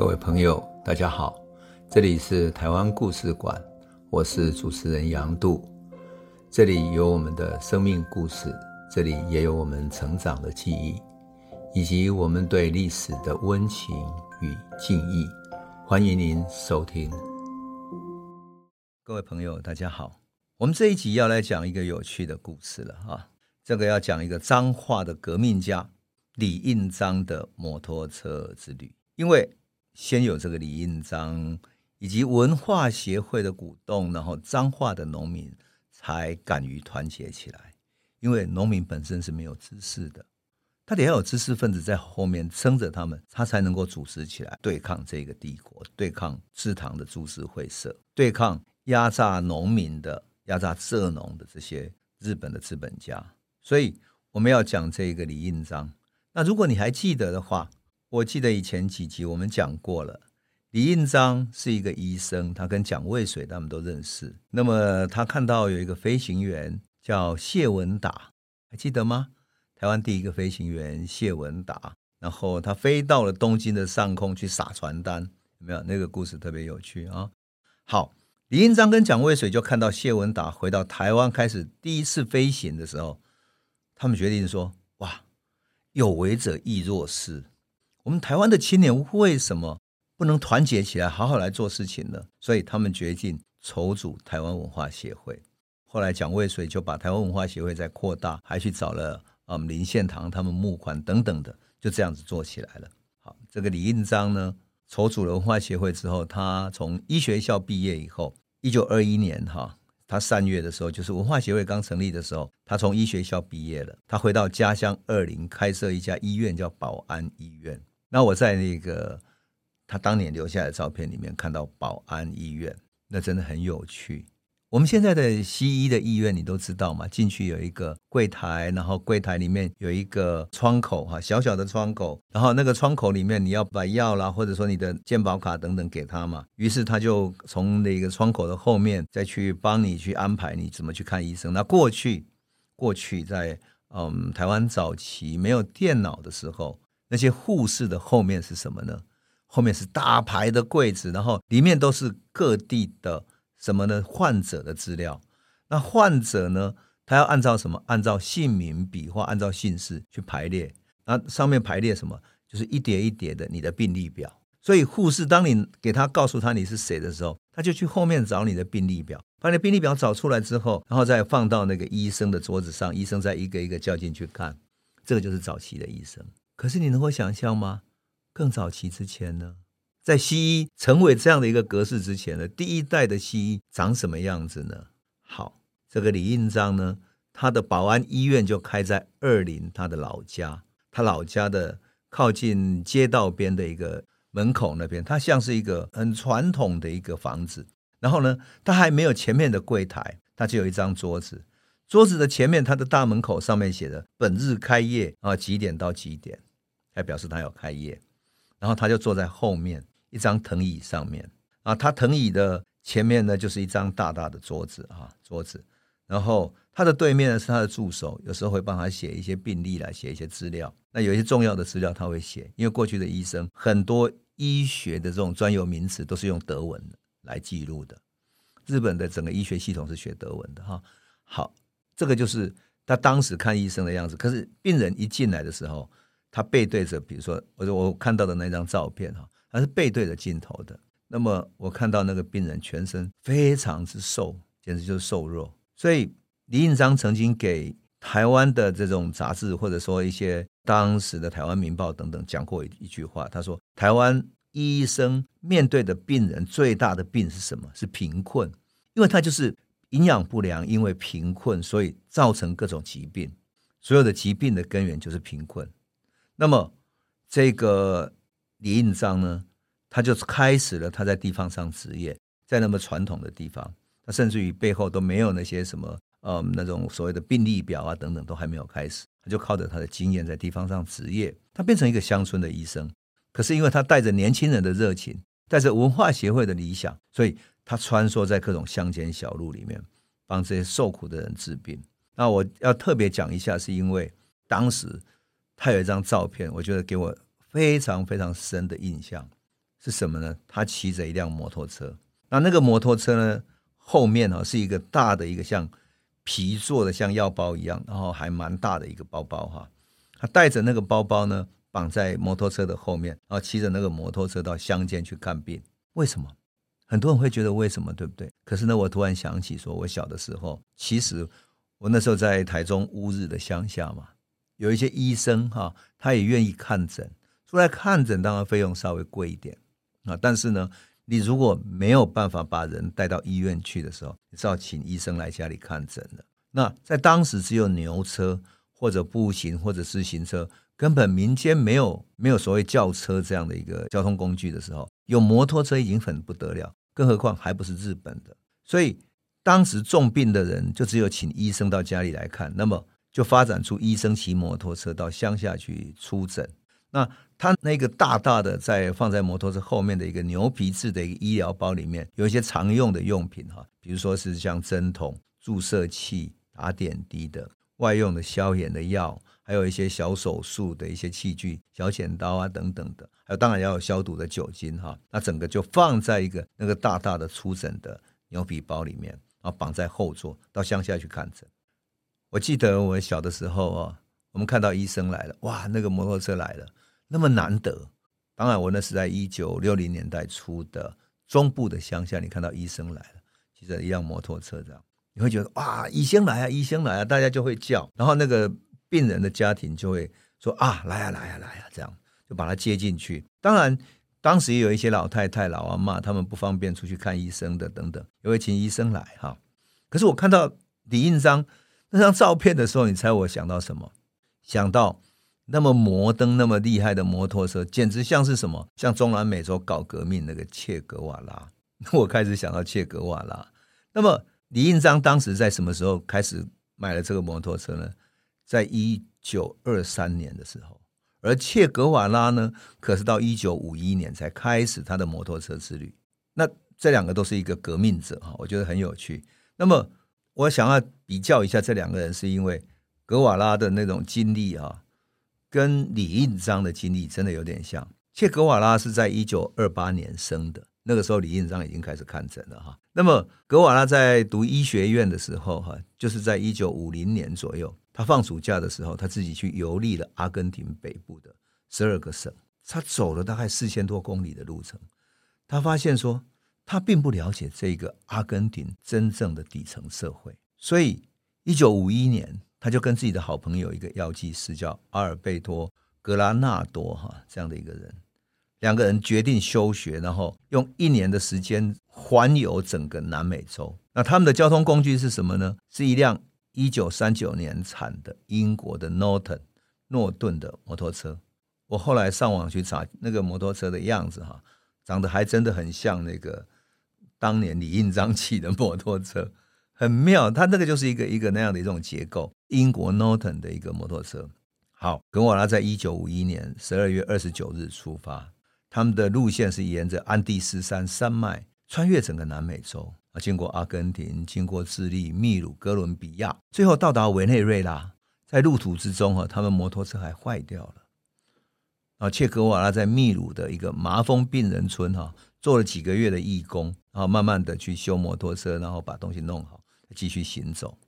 各位朋友，大家好，这里是台湾故事馆，我是主持人杨度，这里有我们的生命故事，这里也有我们成长的记忆，以及我们对历史的温情与敬意。欢迎您收听。各位朋友，大家好，我们这一集要来讲一个有趣的故事了哈，这个要讲一个彰化的革命家李应章的摩托车之旅，因为。先有这个李印章以及文化协会的鼓动，然后彰化的农民才敢于团结起来。因为农民本身是没有知识的，他得要有知识分子在后面撑着他们，他才能够组织起来对抗这个帝国，对抗制糖的株式会社，对抗压榨农民的、压榨蔗农的这些日本的资本家。所以我们要讲这个李印章。那如果你还记得的话，我记得以前几集我们讲过了，李印章是一个医生，他跟蒋渭水他们都认识。那么他看到有一个飞行员叫谢文达，还记得吗？台湾第一个飞行员谢文达，然后他飞到了东京的上空去撒传单，有没有？那个故事特别有趣啊。好，李印章跟蒋渭水就看到谢文达回到台湾开始第一次飞行的时候，他们决定说：哇，有为者亦若是。我们台湾的青年为什么不能团结起来，好好来做事情呢？所以他们决定筹组台湾文化协会。后来蒋渭水就把台湾文化协会再扩大，还去找了嗯林献堂他们募款等等的，就这样子做起来了。好，这个李应章呢，筹组了文化协会之后，他从医学校毕业以后，一九二一年哈，他三月的时候，就是文化协会刚成立的时候，他从医学校毕业了，他回到家乡二林，开设一家医院，叫保安医院。那我在那个他当年留下的照片里面看到保安医院，那真的很有趣。我们现在的西医的医院你都知道嘛？进去有一个柜台，然后柜台里面有一个窗口哈，小小的窗口，然后那个窗口里面你要把药啦，或者说你的健保卡等等给他嘛。于是他就从那个窗口的后面再去帮你去安排你怎么去看医生。那过去过去在嗯台湾早期没有电脑的时候。那些护士的后面是什么呢？后面是大排的柜子，然后里面都是各地的什么呢？患者的资料。那患者呢，他要按照什么？按照姓名笔画，按照姓氏去排列。那上面排列什么？就是一叠一叠的你的病历表。所以护士当你给他告诉他你是谁的时候，他就去后面找你的病历表，把你的病历表找出来之后，然后再放到那个医生的桌子上，医生再一个一个叫进去看。这个就是早期的医生。可是你能够想象吗？更早期之前呢，在西医成为这样的一个格式之前呢，第一代的西医长什么样子呢？好，这个李应章呢，他的保安医院就开在二林，他的老家，他老家的靠近街道边的一个门口那边，它像是一个很传统的一个房子。然后呢，他还没有前面的柜台，他就有一张桌子，桌子的前面，他的大门口上面写着“本日开业啊，几点到几点”。还表示他要开业，然后他就坐在后面一张藤椅上面啊，他藤椅的前面呢就是一张大大的桌子啊，桌子，然后他的对面呢是他的助手，有时候会帮他写一些病历来写一些资料。那有一些重要的资料他会写，因为过去的医生很多医学的这种专有名词都是用德文来记录的。日本的整个医学系统是学德文的哈。好，这个就是他当时看医生的样子。可是病人一进来的时候。他背对着，比如说，我说我看到的那张照片哈，他是背对着镜头的。那么我看到那个病人全身非常之瘦，简直就是瘦弱。所以李应章曾经给台湾的这种杂志，或者说一些当时的台湾民报等等讲过一句话，他说：台湾医生面对的病人最大的病是什么？是贫困，因为他就是营养不良，因为贫困，所以造成各种疾病。所有的疾病的根源就是贫困。那么，这个李印章呢，他就开始了他在地方上执业，在那么传统的地方，他甚至于背后都没有那些什么，嗯，那种所谓的病历表啊等等都还没有开始，他就靠着他的经验在地方上执业，他变成一个乡村的医生。可是因为他带着年轻人的热情，带着文化协会的理想，所以他穿梭在各种乡间小路里面，帮这些受苦的人治病。那我要特别讲一下，是因为当时。他有一张照片，我觉得给我非常非常深的印象。是什么呢？他骑着一辆摩托车，那那个摩托车呢，后面啊是一个大的一个像皮做的像药包一样，然后还蛮大的一个包包哈。他带着那个包包呢，绑在摩托车的后面，然后骑着那个摩托车到乡间去看病。为什么？很多人会觉得为什么，对不对？可是呢，我突然想起，说我小的时候，其实我那时候在台中乌日的乡下嘛，有一些医生哈，他也愿意看诊。出来看诊，当然费用稍微贵一点啊。但是呢，你如果没有办法把人带到医院去的时候，你是要请医生来家里看诊的。那在当时只有牛车。或者步行，或者自行车，根本民间没有没有所谓轿车这样的一个交通工具的时候，有摩托车已经很不得了，更何况还不是日本的。所以当时重病的人就只有请医生到家里来看，那么就发展出医生骑摩托车到乡下去出诊。那他那个大大的在放在摩托车后面的一个牛皮质的一个医疗包里面，有一些常用的用品哈，比如说是像针筒、注射器、打点滴的。外用的消炎的药，还有一些小手术的一些器具，小剪刀啊等等的，还有当然要有消毒的酒精哈。那整个就放在一个那个大大的出诊的牛皮包里面，然后绑在后座到乡下去看诊。我记得我小的时候啊，我们看到医生来了，哇，那个摩托车来了，那么难得。当然我那是在一九六零年代初的中部的乡下，你看到医生来了，骑着一辆摩托车这样。你会觉得哇，医生来啊，医生来啊，大家就会叫，然后那个病人的家庭就会说啊，来啊，来啊，来啊，这样就把他接进去。当然，当时也有一些老太太、老阿嬷，他们不方便出去看医生的，等等，也会请医生来哈。可是我看到李印章那张照片的时候，你猜我想到什么？想到那么摩登、那么厉害的摩托车，简直像是什么？像中南美洲搞革命那个切格瓦拉。我开始想到切格瓦拉。那么。李印章当时在什么时候开始买了这个摩托车呢？在一九二三年的时候，而切格瓦拉呢，可是到一九五一年才开始他的摩托车之旅。那这两个都是一个革命者哈，我觉得很有趣。那么我想要比较一下这两个人，是因为格瓦拉的那种经历啊，跟李应章的经历真的有点像。切格瓦拉是在一九二八年生的。那个时候，李应章已经开始看诊了哈。那么，格瓦拉在读医学院的时候，哈，就是在一九五零年左右，他放暑假的时候，他自己去游历了阿根廷北部的十二个省，他走了大概四千多公里的路程。他发现说，他并不了解这个阿根廷真正的底层社会，所以一九五一年，他就跟自己的好朋友一个药剂师叫阿尔贝托·格拉纳多哈这样的一个人。两个人决定休学，然后用一年的时间环游整个南美洲。那他们的交通工具是什么呢？是一辆一九三九年产的英国的 Norton 诺顿的摩托车。我后来上网去查那个摩托车的样子，哈，长得还真的很像那个当年李印章骑的摩托车，很妙。它那个就是一个一个那样的一种结构，英国 Norton 的一个摩托车。好，格瓦拉在一九五一年十二月二十九日出发。他们的路线是沿着安第斯山山脉穿越整个南美洲啊，经过阿根廷，经过智利、秘鲁、哥伦比亚，最后到达委内瑞拉。在路途之中哈，他们摩托车还坏掉了。啊，切格瓦拉在秘鲁的一个麻风病人村哈，做了几个月的义工，然后慢慢的去修摩托车，然后把东西弄好，继续行走。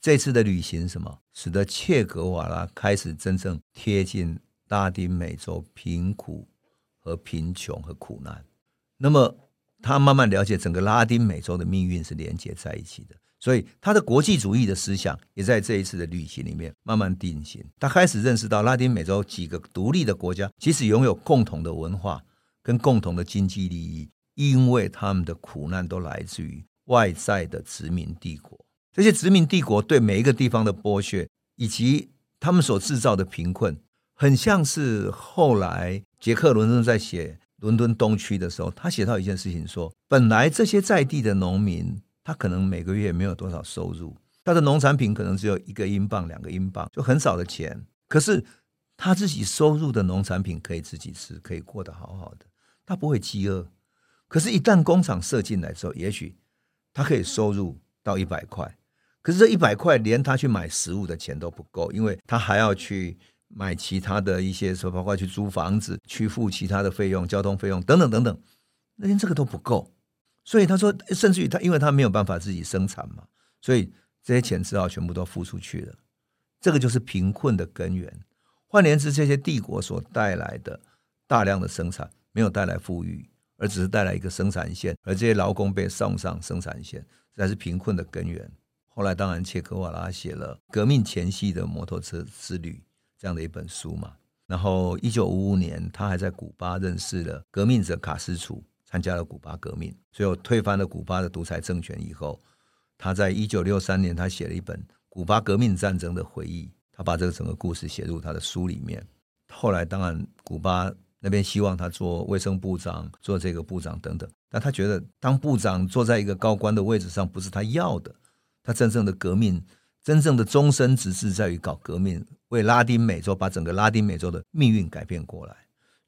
这次的旅行什么，使得切格瓦拉开始真正贴近拉丁美洲贫苦。和贫穷和苦难，那么他慢慢了解整个拉丁美洲的命运是连接在一起的，所以他的国际主义的思想也在这一次的旅行里面慢慢定型。他开始认识到拉丁美洲几个独立的国家，其实拥有共同的文化跟共同的经济利益，因为他们的苦难都来自于外在的殖民帝国。这些殖民帝国对每一个地方的剥削，以及他们所制造的贫困。很像是后来杰克·伦敦在写伦敦东区的时候，他写到一件事情说：本来这些在地的农民，他可能每个月没有多少收入，他的农产品可能只有一个英镑、两个英镑，就很少的钱。可是他自己收入的农产品可以自己吃，可以过得好好的，他不会饥饿。可是，一旦工厂设进来之后，也许他可以收入到一百块，可是这一百块连他去买食物的钱都不够，因为他还要去。买其他的一些说，包括去租房子、去付其他的费用、交通费用等等等等，那连这个都不够。所以他说，甚至于他，因为他没有办法自己生产嘛，所以这些钱只好全部都付出去了。这个就是贫困的根源。换言之，这些帝国所带来的大量的生产，没有带来富裕，而只是带来一个生产线，而这些劳工被送上生产线，这才是贫困的根源。后来，当然，切格瓦拉写了《革命前夕的摩托车之旅》这样的一本书嘛。然后，一九五五年，他还在古巴认识了革命者卡斯楚，参加了古巴革命，最后推翻了古巴的独裁政权以后，他在一九六三年，他写了一本《古巴革命战争的回忆》，他把这个整个故事写入他的书里面。后来，当然，古巴那边希望他做卫生部长，做这个部长等等，但他觉得当部长坐在一个高官的位置上不是他要的。他真正的革命，真正的终身职志在于搞革命，为拉丁美洲把整个拉丁美洲的命运改变过来。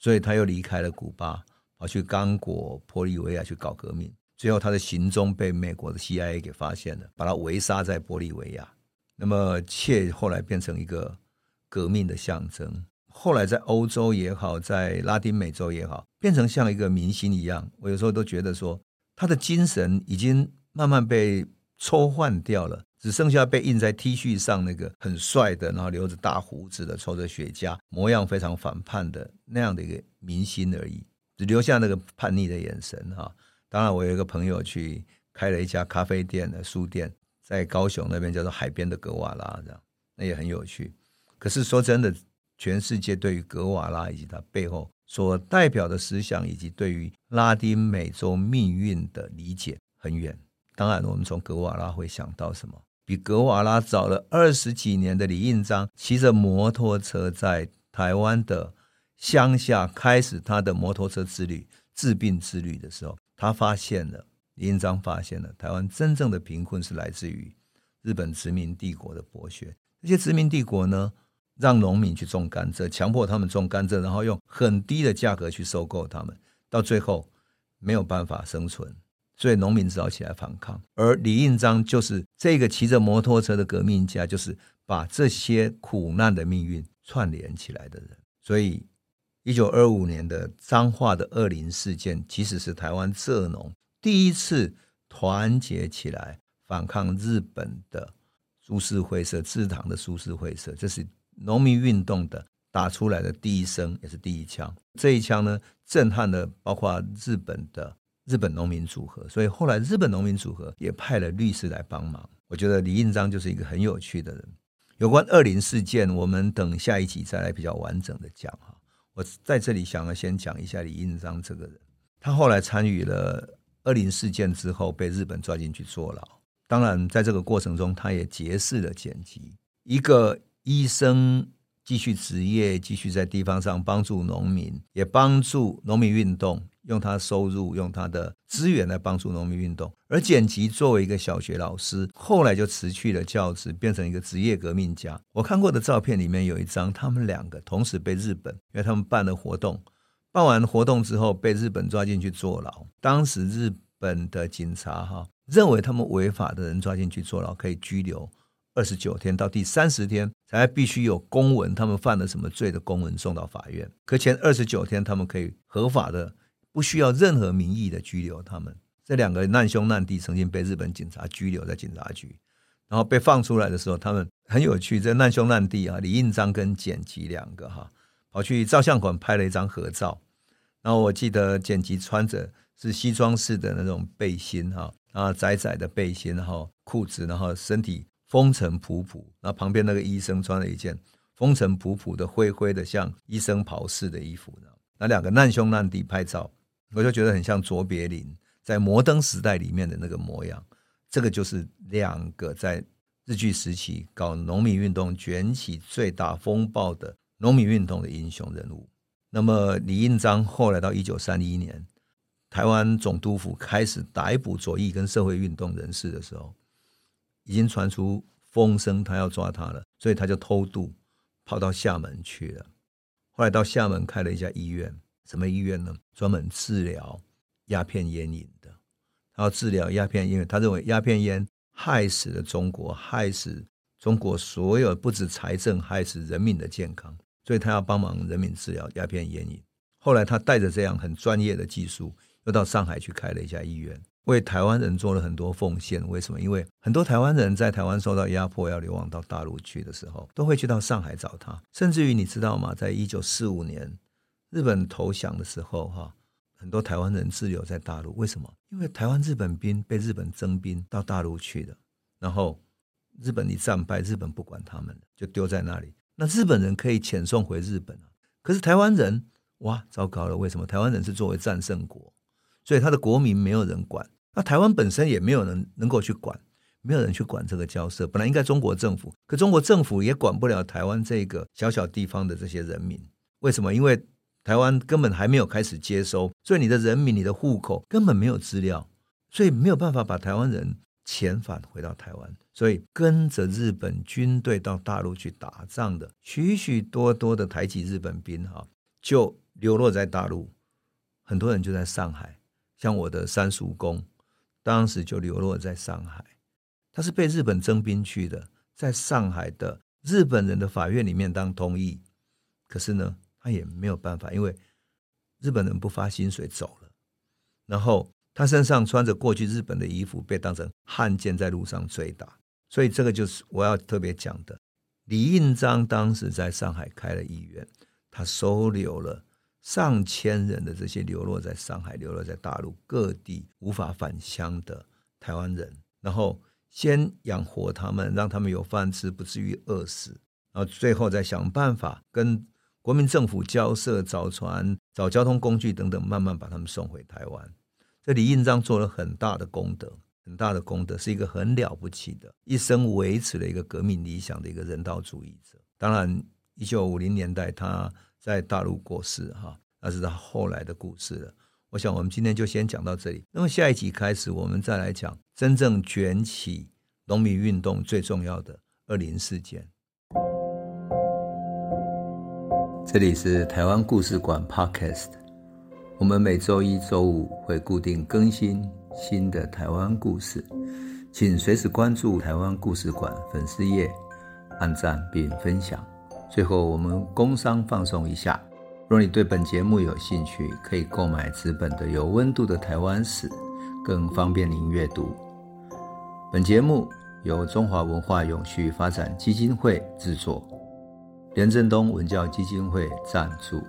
所以他又离开了古巴，跑去刚果、玻利维亚去搞革命。最后他的行踪被美国的 CIA 给发现了，把他围杀在玻利维亚。那么切后来变成一个革命的象征，后来在欧洲也好，在拉丁美洲也好，变成像一个明星一样。我有时候都觉得说，他的精神已经慢慢被。抽换掉了，只剩下被印在 T 恤上那个很帅的，然后留着大胡子的，抽着雪茄，模样非常反叛的那样的一个明星而已，只留下那个叛逆的眼神哈。当然，我有一个朋友去开了一家咖啡店的书店，在高雄那边叫做海边的格瓦拉，这样那也很有趣。可是说真的，全世界对于格瓦拉以及他背后所代表的思想，以及对于拉丁美洲命运的理解很远。当然，我们从格瓦拉会想到什么？比格瓦拉早了二十几年的李应章，骑着摩托车在台湾的乡下开始他的摩托车之旅、治病之旅的时候，他发现了李应章发现了台湾真正的贫困是来自于日本殖民帝国的剥削。这些殖民帝国呢，让农民去种甘蔗，强迫他们种甘蔗，然后用很低的价格去收购他们，到最后没有办法生存。所以农民只好起来反抗，而李应章就是这个骑着摩托车的革命家，就是把这些苦难的命运串联起来的人。所以，一九二五年的彰化的二林事件，其实是台湾蔗农第一次团结起来反抗日本的株式会社制糖的株式会社，这是农民运动的打出来的第一声，也是第一枪。这一枪呢，震撼了包括日本的。日本农民组合，所以后来日本农民组合也派了律师来帮忙。我觉得李印章就是一个很有趣的人。有关二零事件，我们等下一集再来比较完整的讲哈。我在这里想要先讲一下李印章这个人。他后来参与了二零事件之后，被日本抓进去坐牢。当然，在这个过程中，他也结识了剪辑，一个医生继续职业，继续在地方上帮助农民，也帮助农民运动。用他收入，用他的资源来帮助农民运动。而剪辑作为一个小学老师，后来就辞去了教职，变成一个职业革命家。我看过的照片里面有一张，他们两个同时被日本，因为他们办了活动，办完活动之后被日本抓进去坐牢。当时日本的警察哈认为他们违法的人抓进去坐牢可以拘留二十九天，到第三十天才必须有公文，他们犯了什么罪的公文送到法院。可前二十九天他们可以合法的。不需要任何名义的拘留他们。这两个难兄难弟曾经被日本警察拘留在警察局，然后被放出来的时候，他们很有趣。这难兄难弟啊，李应章跟简吉两个哈，跑去照相馆拍了一张合照。然后我记得简吉穿着是西装式的那种背心哈，啊窄窄的背心，然后裤子，然后身体风尘仆仆。那旁边那个医生穿了一件风尘仆仆的灰灰的像医生袍似的衣服呢。那两个难兄难弟拍照。我就觉得很像卓别林在摩登时代里面的那个模样，这个就是两个在日据时期搞农民运动卷起最大风暴的农民运动的英雄人物。那么李应章后来到一九三一年，台湾总督府开始逮捕左翼跟社会运动人士的时候，已经传出风声，他要抓他了，所以他就偷渡跑到厦门去了。后来到厦门开了一家医院。什么医院呢？专门治疗鸦片烟瘾的。他要治疗鸦片烟，他认为鸦片烟害死了中国，害死中国所有，不止财政，害死人民的健康。所以他要帮忙人民治疗鸦片烟瘾。后来他带着这样很专业的技术，又到上海去开了一家医院，为台湾人做了很多奉献。为什么？因为很多台湾人在台湾受到压迫，要流亡到大陆去的时候，都会去到上海找他。甚至于你知道吗？在一九四五年日本投降的时候，哈，很多台湾人滞留在大陆。为什么？因为台湾日本兵被日本征兵到大陆去了，然后日本一战败，日本不管他们，就丢在那里。那日本人可以遣送回日本啊，可是台湾人。哇，糟糕了！为什么台湾人是作为战胜国，所以他的国民没有人管。那台湾本身也没有人能够去管，没有人去管这个交涉。本来应该中国政府，可中国政府也管不了台湾这个小小地方的这些人民。为什么？因为台湾根本还没有开始接收，所以你的人民、你的户口根本没有资料，所以没有办法把台湾人遣返回到台湾。所以跟着日本军队到大陆去打仗的许许多多的台籍日本兵，哈，就。流落在大陆，很多人就在上海，像我的三叔公，当时就流落在上海。他是被日本征兵去的，在上海的日本人的法院里面当通译，可是呢，他也没有办法，因为日本人不发薪水走了。然后他身上穿着过去日本的衣服，被当成汉奸在路上追打。所以这个就是我要特别讲的。李应章当时在上海开了医院，他收留了。上千人的这些流落在上海、流落在大陆各地无法返乡的台湾人，然后先养活他们，让他们有饭吃，不至于饿死，然后最后再想办法跟国民政府交涉，找船、找交通工具等等，慢慢把他们送回台湾。这李应章做了很大的功德，很大的功德，是一个很了不起的，一生维持了一个革命理想的一个人道主义者。当然，一九五零年代他。在大陆过世哈，那是他后来的故事了。我想我们今天就先讲到这里。那么下一集开始，我们再来讲真正卷起农民运动最重要的二零事件。这里是台湾故事馆 Podcast，我们每周一、周五会固定更新新的台湾故事，请随时关注台湾故事馆粉丝页，按赞并分享。最后，我们工商放松一下。若你对本节目有兴趣，可以购买纸本的《有温度的台湾史》，更方便您阅读。本节目由中华文化永续发展基金会制作，连震东文教基金会赞助。